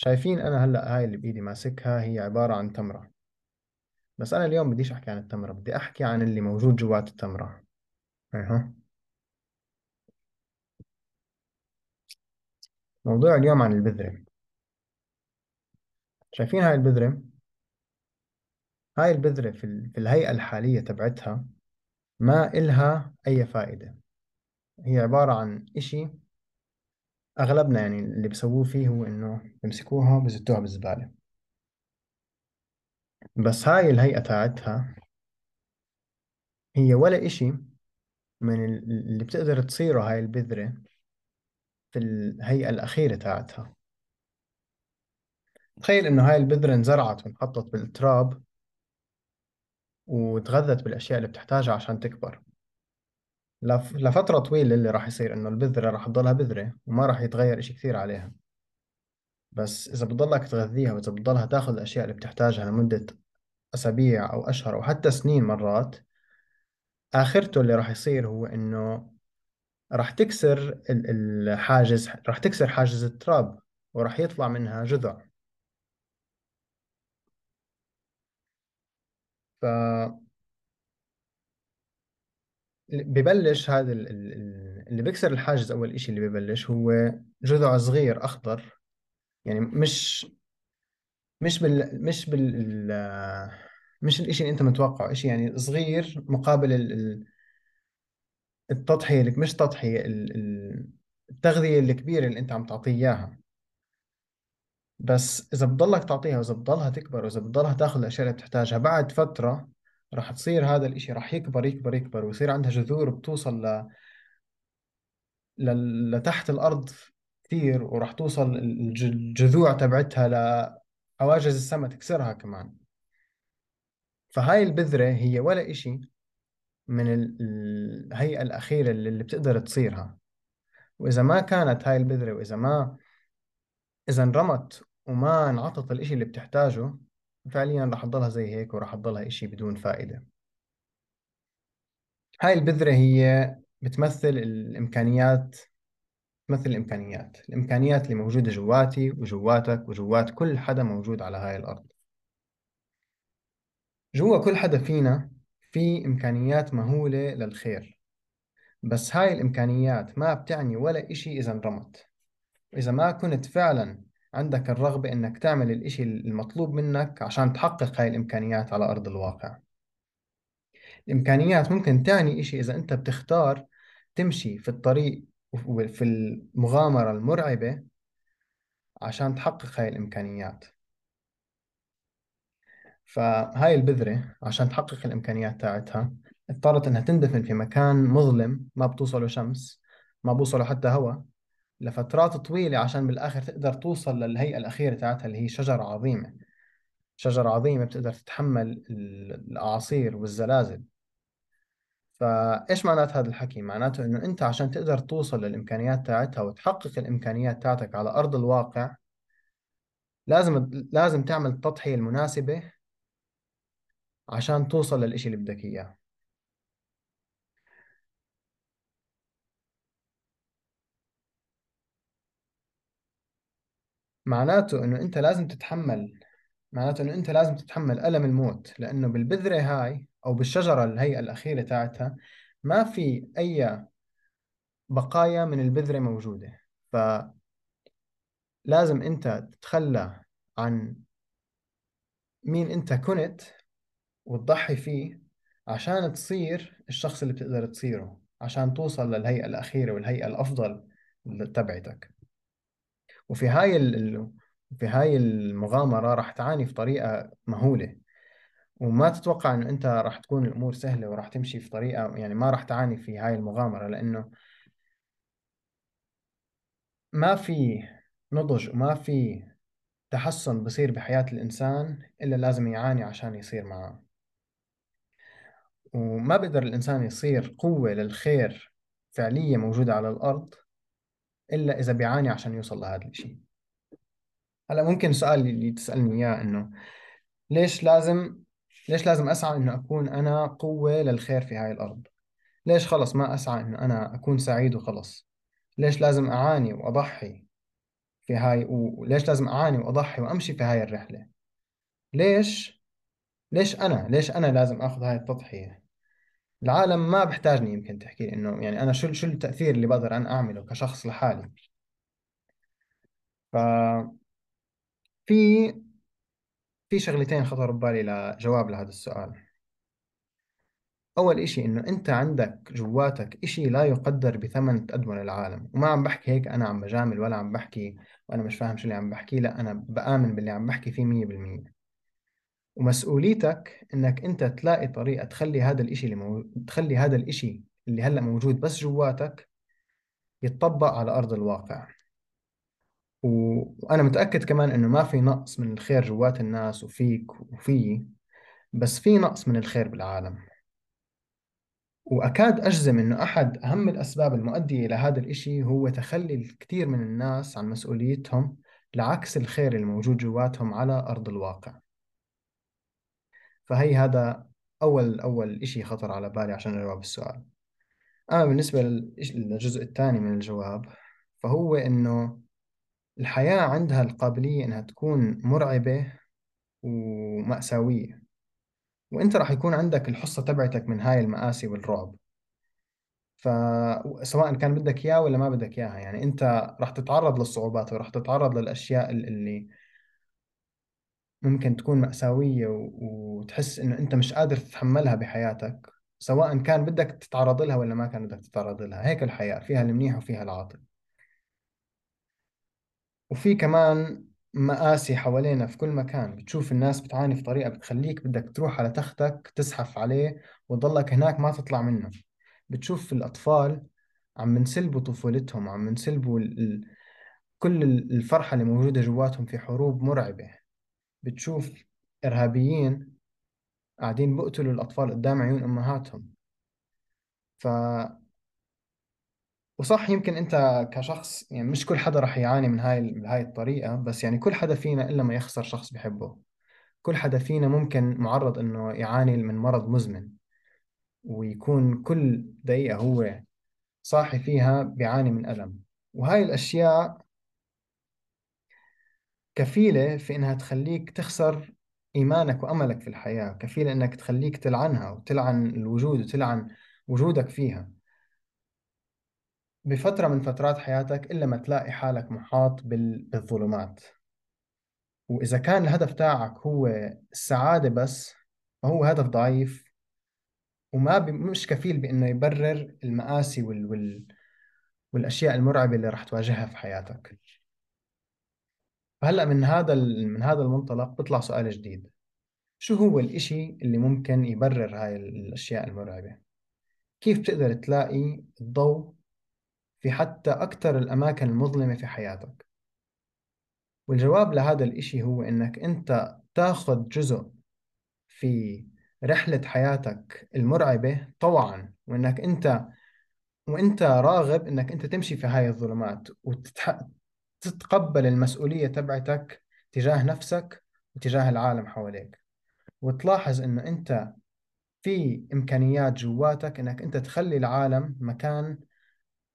شايفين أنا هلأ هاي اللي بإيدي ماسكها هي عبارة عن تمرة. بس أنا اليوم بديش أحكي عن التمرة بدي أحكي عن اللي موجود جوات التمرة. أها موضوع اليوم عن البذرة. شايفين هاي البذرة؟ هاي البذرة في. في الهيئة الحالية تبعتها ما إلها أي فائدة. هي عبارة عن إشي أغلبنا يعني اللي بسووه فيه هو إنه بمسكوها بزتوها بالزبالة. بس هاي الهيئة تاعتها هي ولا إشي من ال- اللي بتقدر تصيره هاي البذرة في الهيئة الأخيرة تاعتها. تخيل إنه هاي البذرة انزرعت وانحطت بالتراب وتغذت بالأشياء اللي بتحتاجها عشان تكبر. لف- لفترة طويلة اللي راح يصير إنه البذرة راح تضلها بذرة وما راح يتغير إشي كثير عليها. بس إذا بتضلك تغذيها وإذا بتضلها تاخذ الأشياء اللي بتحتاجها لمدة أسابيع أو أشهر أو حتى سنين مرات آخرته اللي راح يصير هو إنه راح تكسر ال- الحاجز راح تكسر حاجز التراب وراح يطلع منها جذع. ف ببلش هذا ال- ال- ال- اللي بيكسر الحاجز أول إشي اللي ببلش هو جذع صغير أخضر. يعني مش مش بال مش بال ال- مش الإشي اللي أنت متوقعه. إشي يعني صغير مقابل ال- ال- التضحية اللي مش تضحية ال- ال- التغذية الكبيرة اللي أنت عم تعطيه إياها. بس إذا بتضلك تعطيها وإذا بتضلها تكبر وإذا بتضلها تاخذ الأشياء اللي بتحتاجها بعد فترة راح تصير هذا الإشي راح يكبر يكبر يكبر ويصير عندها جذور بتوصل ل... ل... لتحت الأرض كثير وراح توصل الج- الجذوع تبعتها لحواجز السماء تكسرها كمان. فهاي البذرة هي ولا إشي من ال- الهيئة الأخيرة اللي بتقدر تصيرها. وإذا ما كانت هاي البذرة وإذا ما إذا انرمت وما انعطت الإشي اللي بتحتاجه فعليا راح تضلها زي هيك وراح تضلها إشي بدون فائدة. هاي البذرة هي بتمثل الإمكانيات تمثل الإمكانيات. الإمكانيات اللي موجودة جواتي وجواتك وجوات كل حدا موجود على هاي الأرض. جوا كل حدا فينا في إمكانيات مهولة للخير. بس هاي الإمكانيات ما بتعني ولا إشي إذا انرمت. إذا ما كنت فعلا عندك الرغبة إنك تعمل الإشي المطلوب منك عشان تحقق هاي الإمكانيات على أرض الواقع. الإمكانيات ممكن تعني إشي إذا أنت بتختار تمشي في الطريق وفي المغامرة المرعبة عشان تحقق هاي الإمكانيات. فهاي البذرة عشان تحقق الإمكانيات تاعتها اضطرت إنها تندفن في مكان مظلم ما بتوصله شمس ما بوصله حتى هواء لفترات طويلة عشان بالآخر تقدر توصل للهيئة الأخيرة تاعتها اللي هي شجرة عظيمة. شجرة عظيمة بتقدر تتحمل ال- الأعاصير والزلازل. فإيش معنات هذا الحكي؟ معناته إنه أنت عشان تقدر توصل للإمكانيات تاعتها وتحقق الإمكانيات تاعتك على أرض الواقع لازم لازم تعمل التضحية المناسبة عشان توصل للإشي اللي بدك إياه. معناته إنه أنت لازم تتحمل معناته إنه أنت لازم تتحمل ألم الموت لأنه بالبذرة هاي أو بالشجرة الهيئة الأخيرة تاعتها ما في أي بقايا من البذرة موجودة. فلازم أنت تتخلى عن مين أنت كنت وتضحي فيه عشان تصير الشخص اللي بتقدر تصيره عشان توصل للهيئة الأخيرة والهيئة الأفضل تبعتك. وفي هاي. في هاي المغامرة راح تعاني في طريقة مهولة وما تتوقع إنه أنت راح تكون الأمور سهلة وراح تمشي في طريقة يعني ما راح تعاني في هاي المغامرة لأنه ما في نضج وما في تحسن بصير بحياة الإنسان إلا لازم يعاني عشان يصير معه وما بقدر الإنسان يصير قوة للخير فعلية موجودة على الأرض إلا إذا بيعاني عشان يوصل لهذا الشيء هلأ ممكن سؤال اللي تسألني إياه إنه ليش لازم ليش لازم أسعى إنه أكون أنا قوة للخير في هاي الأرض؟ ليش خلص ما أسعى إنه أنا أكون سعيد وخلص؟ ليش لازم أعاني وأضحي في هاي وليش لازم أعاني وأضحي وأمشي في هاي الرحلة؟ ليش ليش أنا ليش أنا لازم أخذ هاي التضحية؟ العالم ما بحتاجني يمكن تحكي لي إنه يعني أنا شو شو التأثير اللي بقدر أنا أعمله كشخص لحالي. ف في في شغلتين خطروا ببالي لجواب لهذا السؤال. أول إشي إنه أنت عندك جواتك إشي لا يقدر بثمن تقدمه للعالم. وما عم بحكي هيك أنا عم بجامل ولا عم بحكي وأنا مش فاهم شو اللي عم بحكيه لا أنا بآمن باللي عم بحكي فيه مية بالمية. ومسؤوليتك إنك أنت تلاقي طريقة تخلي هذا الإشي اللي مو... تخلي هذا الإشي اللي هلأ موجود بس جواتك يتطبق على أرض الواقع. و... وأنا متأكد كمان إنه ما في نقص من الخير جوات الناس وفيك وفيي بس في نقص من الخير بالعالم. وأكاد أجزم أنه أحد أهم الأسباب المؤدية إلى هذا الإشي هو تخلي الكثير من الناس عن مسؤوليتهم لعكس الخير الموجود جواتهم على أرض الواقع. فهي هذا أول أول إشي خطر على بالي عشان أجاوب السؤال. أما بالنسبة للجزء الثاني من الجواب فهو إنه الحياة عندها القابلية إنها تكون مرعبة ومأساوية. وإنت راح يكون عندك الحصة تبعتك من هاي المآسي والرعب. فسواء كان بدك اياه ولا ما بدك إياها يعني إنت راح تتعرض للصعوبات وراح تتعرض للأشياء اللي ممكن تكون مأساوية وتحس إنه أنت مش قادر تتحملها بحياتك سواء كان بدك تتعرض لها ولا ما كان بدك تتعرض لها. هيك الحياة فيها المنيح وفيها العاطل. وفي كمان مآسي حوالينا في كل مكان. بتشوف الناس بتعاني في طريقة بتخليك بدك تروح على تختك تزحف عليه وتضلك هناك ما تطلع منه. بتشوف الأطفال عم منسلبوا طفولتهم عم منسلبوا ال... كل الفرحة اللي موجودة جواتهم في حروب مرعبة. بتشوف إرهابيين قاعدين بقتلوا الأطفال قدام عيون أمهاتهم. ف وصح يمكن أنت كشخص يعني مش كل حدا رح يعاني من هاي بهاي الطريقة بس يعني كل حدا فينا إلا ما يخسر شخص بحبه كل حدا فينا ممكن معرض إنه يعاني من مرض مزمن. ويكون كل دقيقة هو صاحي فيها بيعاني من ألم. وهاي الأشياء كفيلة في إنها تخليك تخسر إيمانك وأملك في الحياة كفيلة إنك تخليك تلعنها وتلعن الوجود وتلعن وجودك فيها. بفترة من فترات حياتك إلا ما تلاقي حالك محاط بالظلمات. وإذا كان الهدف تاعك هو السعادة بس فهو هدف ضعيف وما مش كفيل بإنه يبرر المآسي وال... وال... والأشياء المرعبة اللي راح تواجهها في حياتك. فهلأ من هذا من هذا المنطلق بيطلع سؤال جديد. شو هو الإشي اللي ممكن يبرر هاي الأشياء المرعبة؟ كيف بتقدر تلاقي الضوء في حتى أكثر الأماكن المظلمة في حياتك؟ والجواب لهذا الإشي هو إنك أنت تاخذ جزء في رحلة حياتك المرعبة طوعا وإنك أنت وإنت راغب إنك أنت تمشي في هاي الظلمات وتتقبل المسؤولية تبعتك تجاه نفسك وتجاه العالم حواليك. وتلاحظ إنه أنت في إمكانيات جواتك إنك أنت تخلي العالم مكان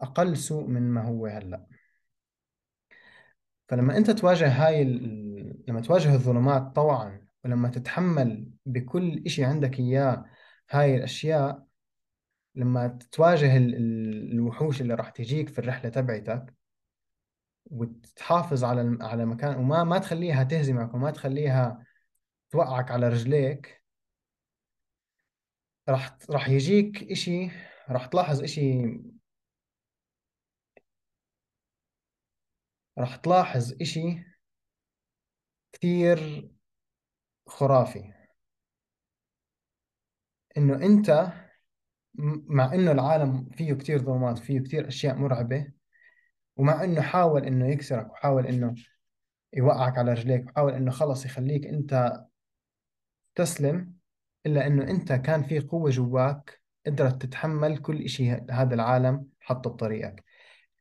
أقل سوء من ما هو هلأ. فلما أنت تواجه هاي ال... لما تواجه الظلمات طوعا ولما تتحمل بكل إشي عندك إياه هاي الأشياء لما تواجه ال... الوحوش اللي راح تجيك في الرحلة تبعتك وتحافظ على على مكان وما ما تخليها تهزمك وما تخليها توقعك على رجليك راح راح يجيك إشي راح تلاحظ إشي راح تلاحظ إشي كثير خرافي. إنه أنت مع إنه العالم فيه كثير ظلمات فيه كثير أشياء مرعبة ومع إنه حاول إنه يكسرك وحاول إنه يوقعك على رجليك وحاول إنه خلص يخليك أنت تسلم إلا إنه أنت كان في قوة جواك قدرت تتحمل كل إشي هذا العالم حطه بطريقك.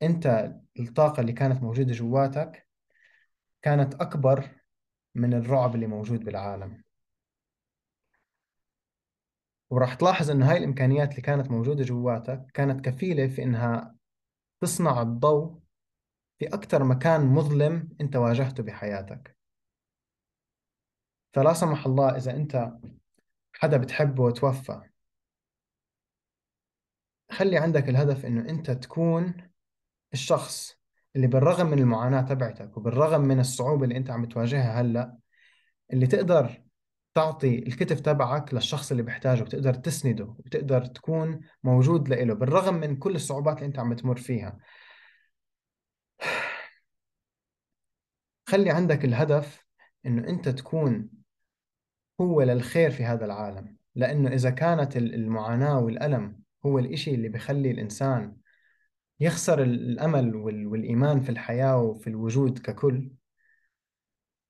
أنت الطاقة اللي كانت موجودة جواتك كانت أكبر من الرعب اللي موجود بالعالم. وراح تلاحظ إنه هاي الإمكانيات اللي كانت موجودة جواتك كانت كفيلة في إنها تصنع الضوء في أكثر مكان مظلم أنت واجهته بحياتك. فلا سمح الله إذا أنت حدا بتحبه وتوفى. خلي عندك الهدف إنه أنت تكون الشخص اللي بالرغم من المعاناة تبعتك وبالرغم من الصعوبة اللي أنت عم تواجهها هلأ اللي تقدر تعطي الكتف تبعك للشخص اللي بيحتاجه بتقدر تسنده وبتقدر تكون موجود له بالرغم من كل الصعوبات اللي أنت عم تمر فيها. خلي عندك الهدف إنه أنت تكون هو للخير في هذا العالم. لأنه إذا كانت المعاناة والألم هو الإشي اللي بيخلي الإنسان يخسر الأمل والإيمان في الحياة وفي الوجود ككل.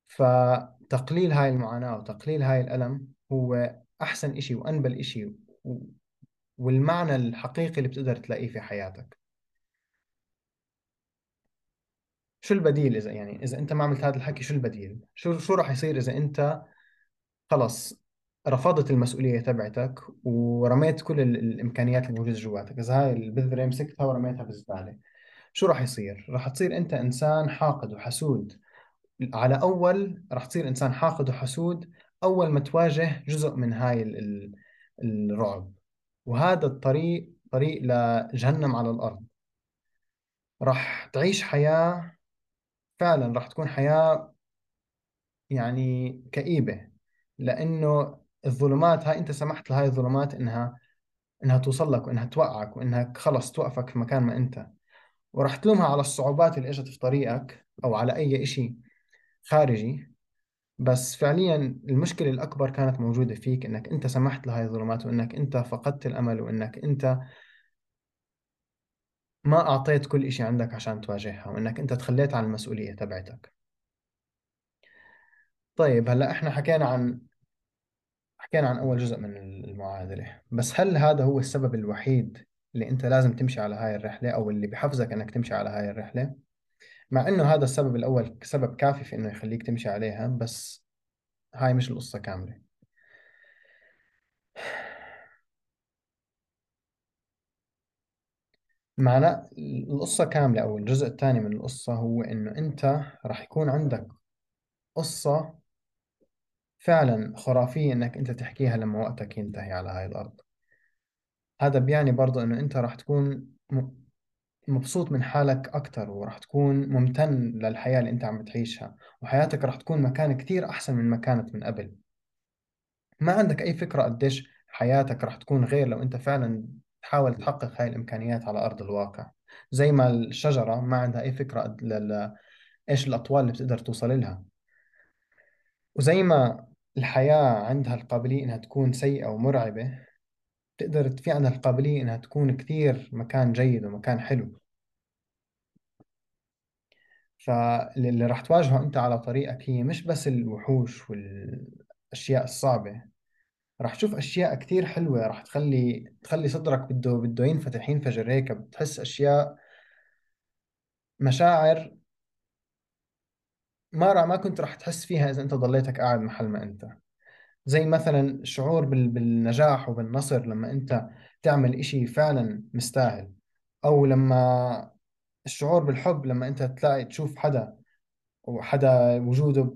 فتقليل هاي المعاناة وتقليل هاي الألم هو أحسن إشي وأنبل إشي والمعنى الحقيقي اللي بتقدر تلاقيه في حياتك. شو البديل إذا يعني إذا أنت ما عملت هذا الحكي شو البديل؟ شو شو راح يصير إذا أنت خلص رفضت المسؤولية تبعتك ورميت كل الإمكانيات الموجودة جواتك؟ إذا هاي البذرة مسكتها ورميتها بالزبالة. شو راح يصير؟ راح تصير أنت إنسان حاقد وحسود. على أول راح تصير إنسان حاقد وحسود أول ما تواجه جزء من هاي الرعب. وهذا الطريق طريق لجهنم على الأرض. راح تعيش حياة فعلا راح تكون حياة يعني كئيبة لأنه الظلمات هاي أنت سمحت لهاي الظلمات إنها إنها توصل لك وإنها توقعك وإنها خلص توقفك في مكان ما أنت. وراح تلومها على الصعوبات اللي إجت في طريقك أو على أي إشي خارجي. بس فعليا المشكلة الأكبر كانت موجودة فيك إنك أنت سمحت لهاي الظلمات وإنك أنت فقدت الأمل وإنك أنت ما أعطيت كل إشي عندك عشان تواجهها وإنك أنت تخليت عن المسؤولية تبعتك. طيب هلأ إحنا حكينا عن حكينا عن أول جزء من المعادلة. بس هل هذا هو السبب الوحيد اللي أنت لازم تمشي على هاي الرحلة أو اللي بحفزك أنك تمشي على هاي الرحلة؟ مع أنه هذا السبب الأول سبب كافي في أنه يخليك تمشي عليها بس هاي مش القصة كاملة. معنى القصة كاملة أو الجزء الثاني من القصة هو إنه أنت راح يكون عندك قصة فعلا خرافية إنك أنت تحكيها لما وقتك ينتهي على هاي الأرض. هذا بيعني برضو إنه أنت راح تكون مبسوط من حالك أكتر وراح تكون ممتن للحياة اللي أنت عم بتعيشها وحياتك راح تكون مكان كتير أحسن من ما كانت من قبل. ما عندك أي فكرة قديش حياتك راح تكون غير لو أنت فعلا تحاول تحقق هاي الإمكانيات على أرض الواقع. زي ما الشجرة ما عندها أي فكرة ل... إيش الأطوال اللي بتقدر توصل لها وزي ما الحياة عندها القابلية إنها تكون سيئة ومرعبة تقدر في عندها القابلية إنها تكون كثير مكان جيد ومكان حلو. فاللي راح تواجهه أنت على طريقك هي مش بس الوحوش والأشياء الصعبة. راح تشوف أشياء كثير حلوة راح تخلي تخلي صدرك بده بده ينفتح ينفجر هيك بتحس أشياء مشاعر ما ما كنت راح تحس فيها إذا أنت ضليتك قاعد محل ما أنت. زي مثلا الشعور بالنجاح وبالنصر لما أنت تعمل إشي فعلا مستاهل. أو لما الشعور بالحب لما أنت تلاقي تشوف حدا وحدا وجوده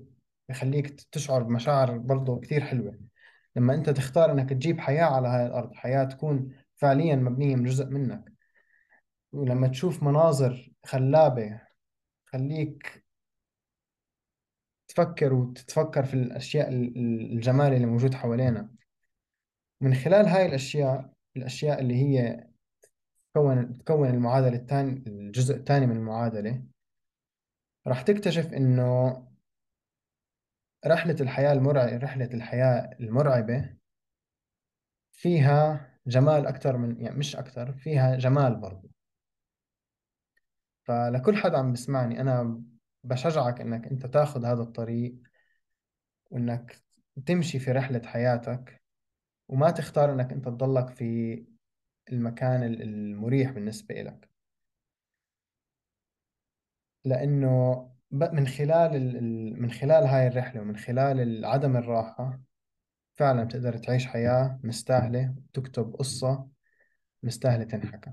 بخليك تشعر بمشاعر برضه كثير حلوة. لما أنت تختار إنك تجيب حياة على هاي الأرض حياة تكون فعليا مبنية من جزء منك. ولما تشوف مناظر خلابة خليك تفكر وتتفكر في الأشياء الجمال اللي موجود حوالينا. من خلال هاي الأشياء الأشياء اللي هي تكون تكون المعادلة الثاني الجزء الثاني من المعادلة راح تكتشف إنه رحلة الحياة المرعبة رحلة الحياة المرعبة فيها جمال أكثر من يعني مش أكثر فيها جمال برضو. فلكل حدا عم بسمعني أنا بشجعك إنك أنت تاخذ هذا الطريق وإنك تمشي في رحلة حياتك وما تختار إنك أنت تضلك في المكان المريح بالنسبة لك لأنه من خلال من خلال هاي الرحلة ومن خلال عدم الراحة فعلا بتقدر تعيش حياة مستاهلة وتكتب قصة مستاهلة تنحكى.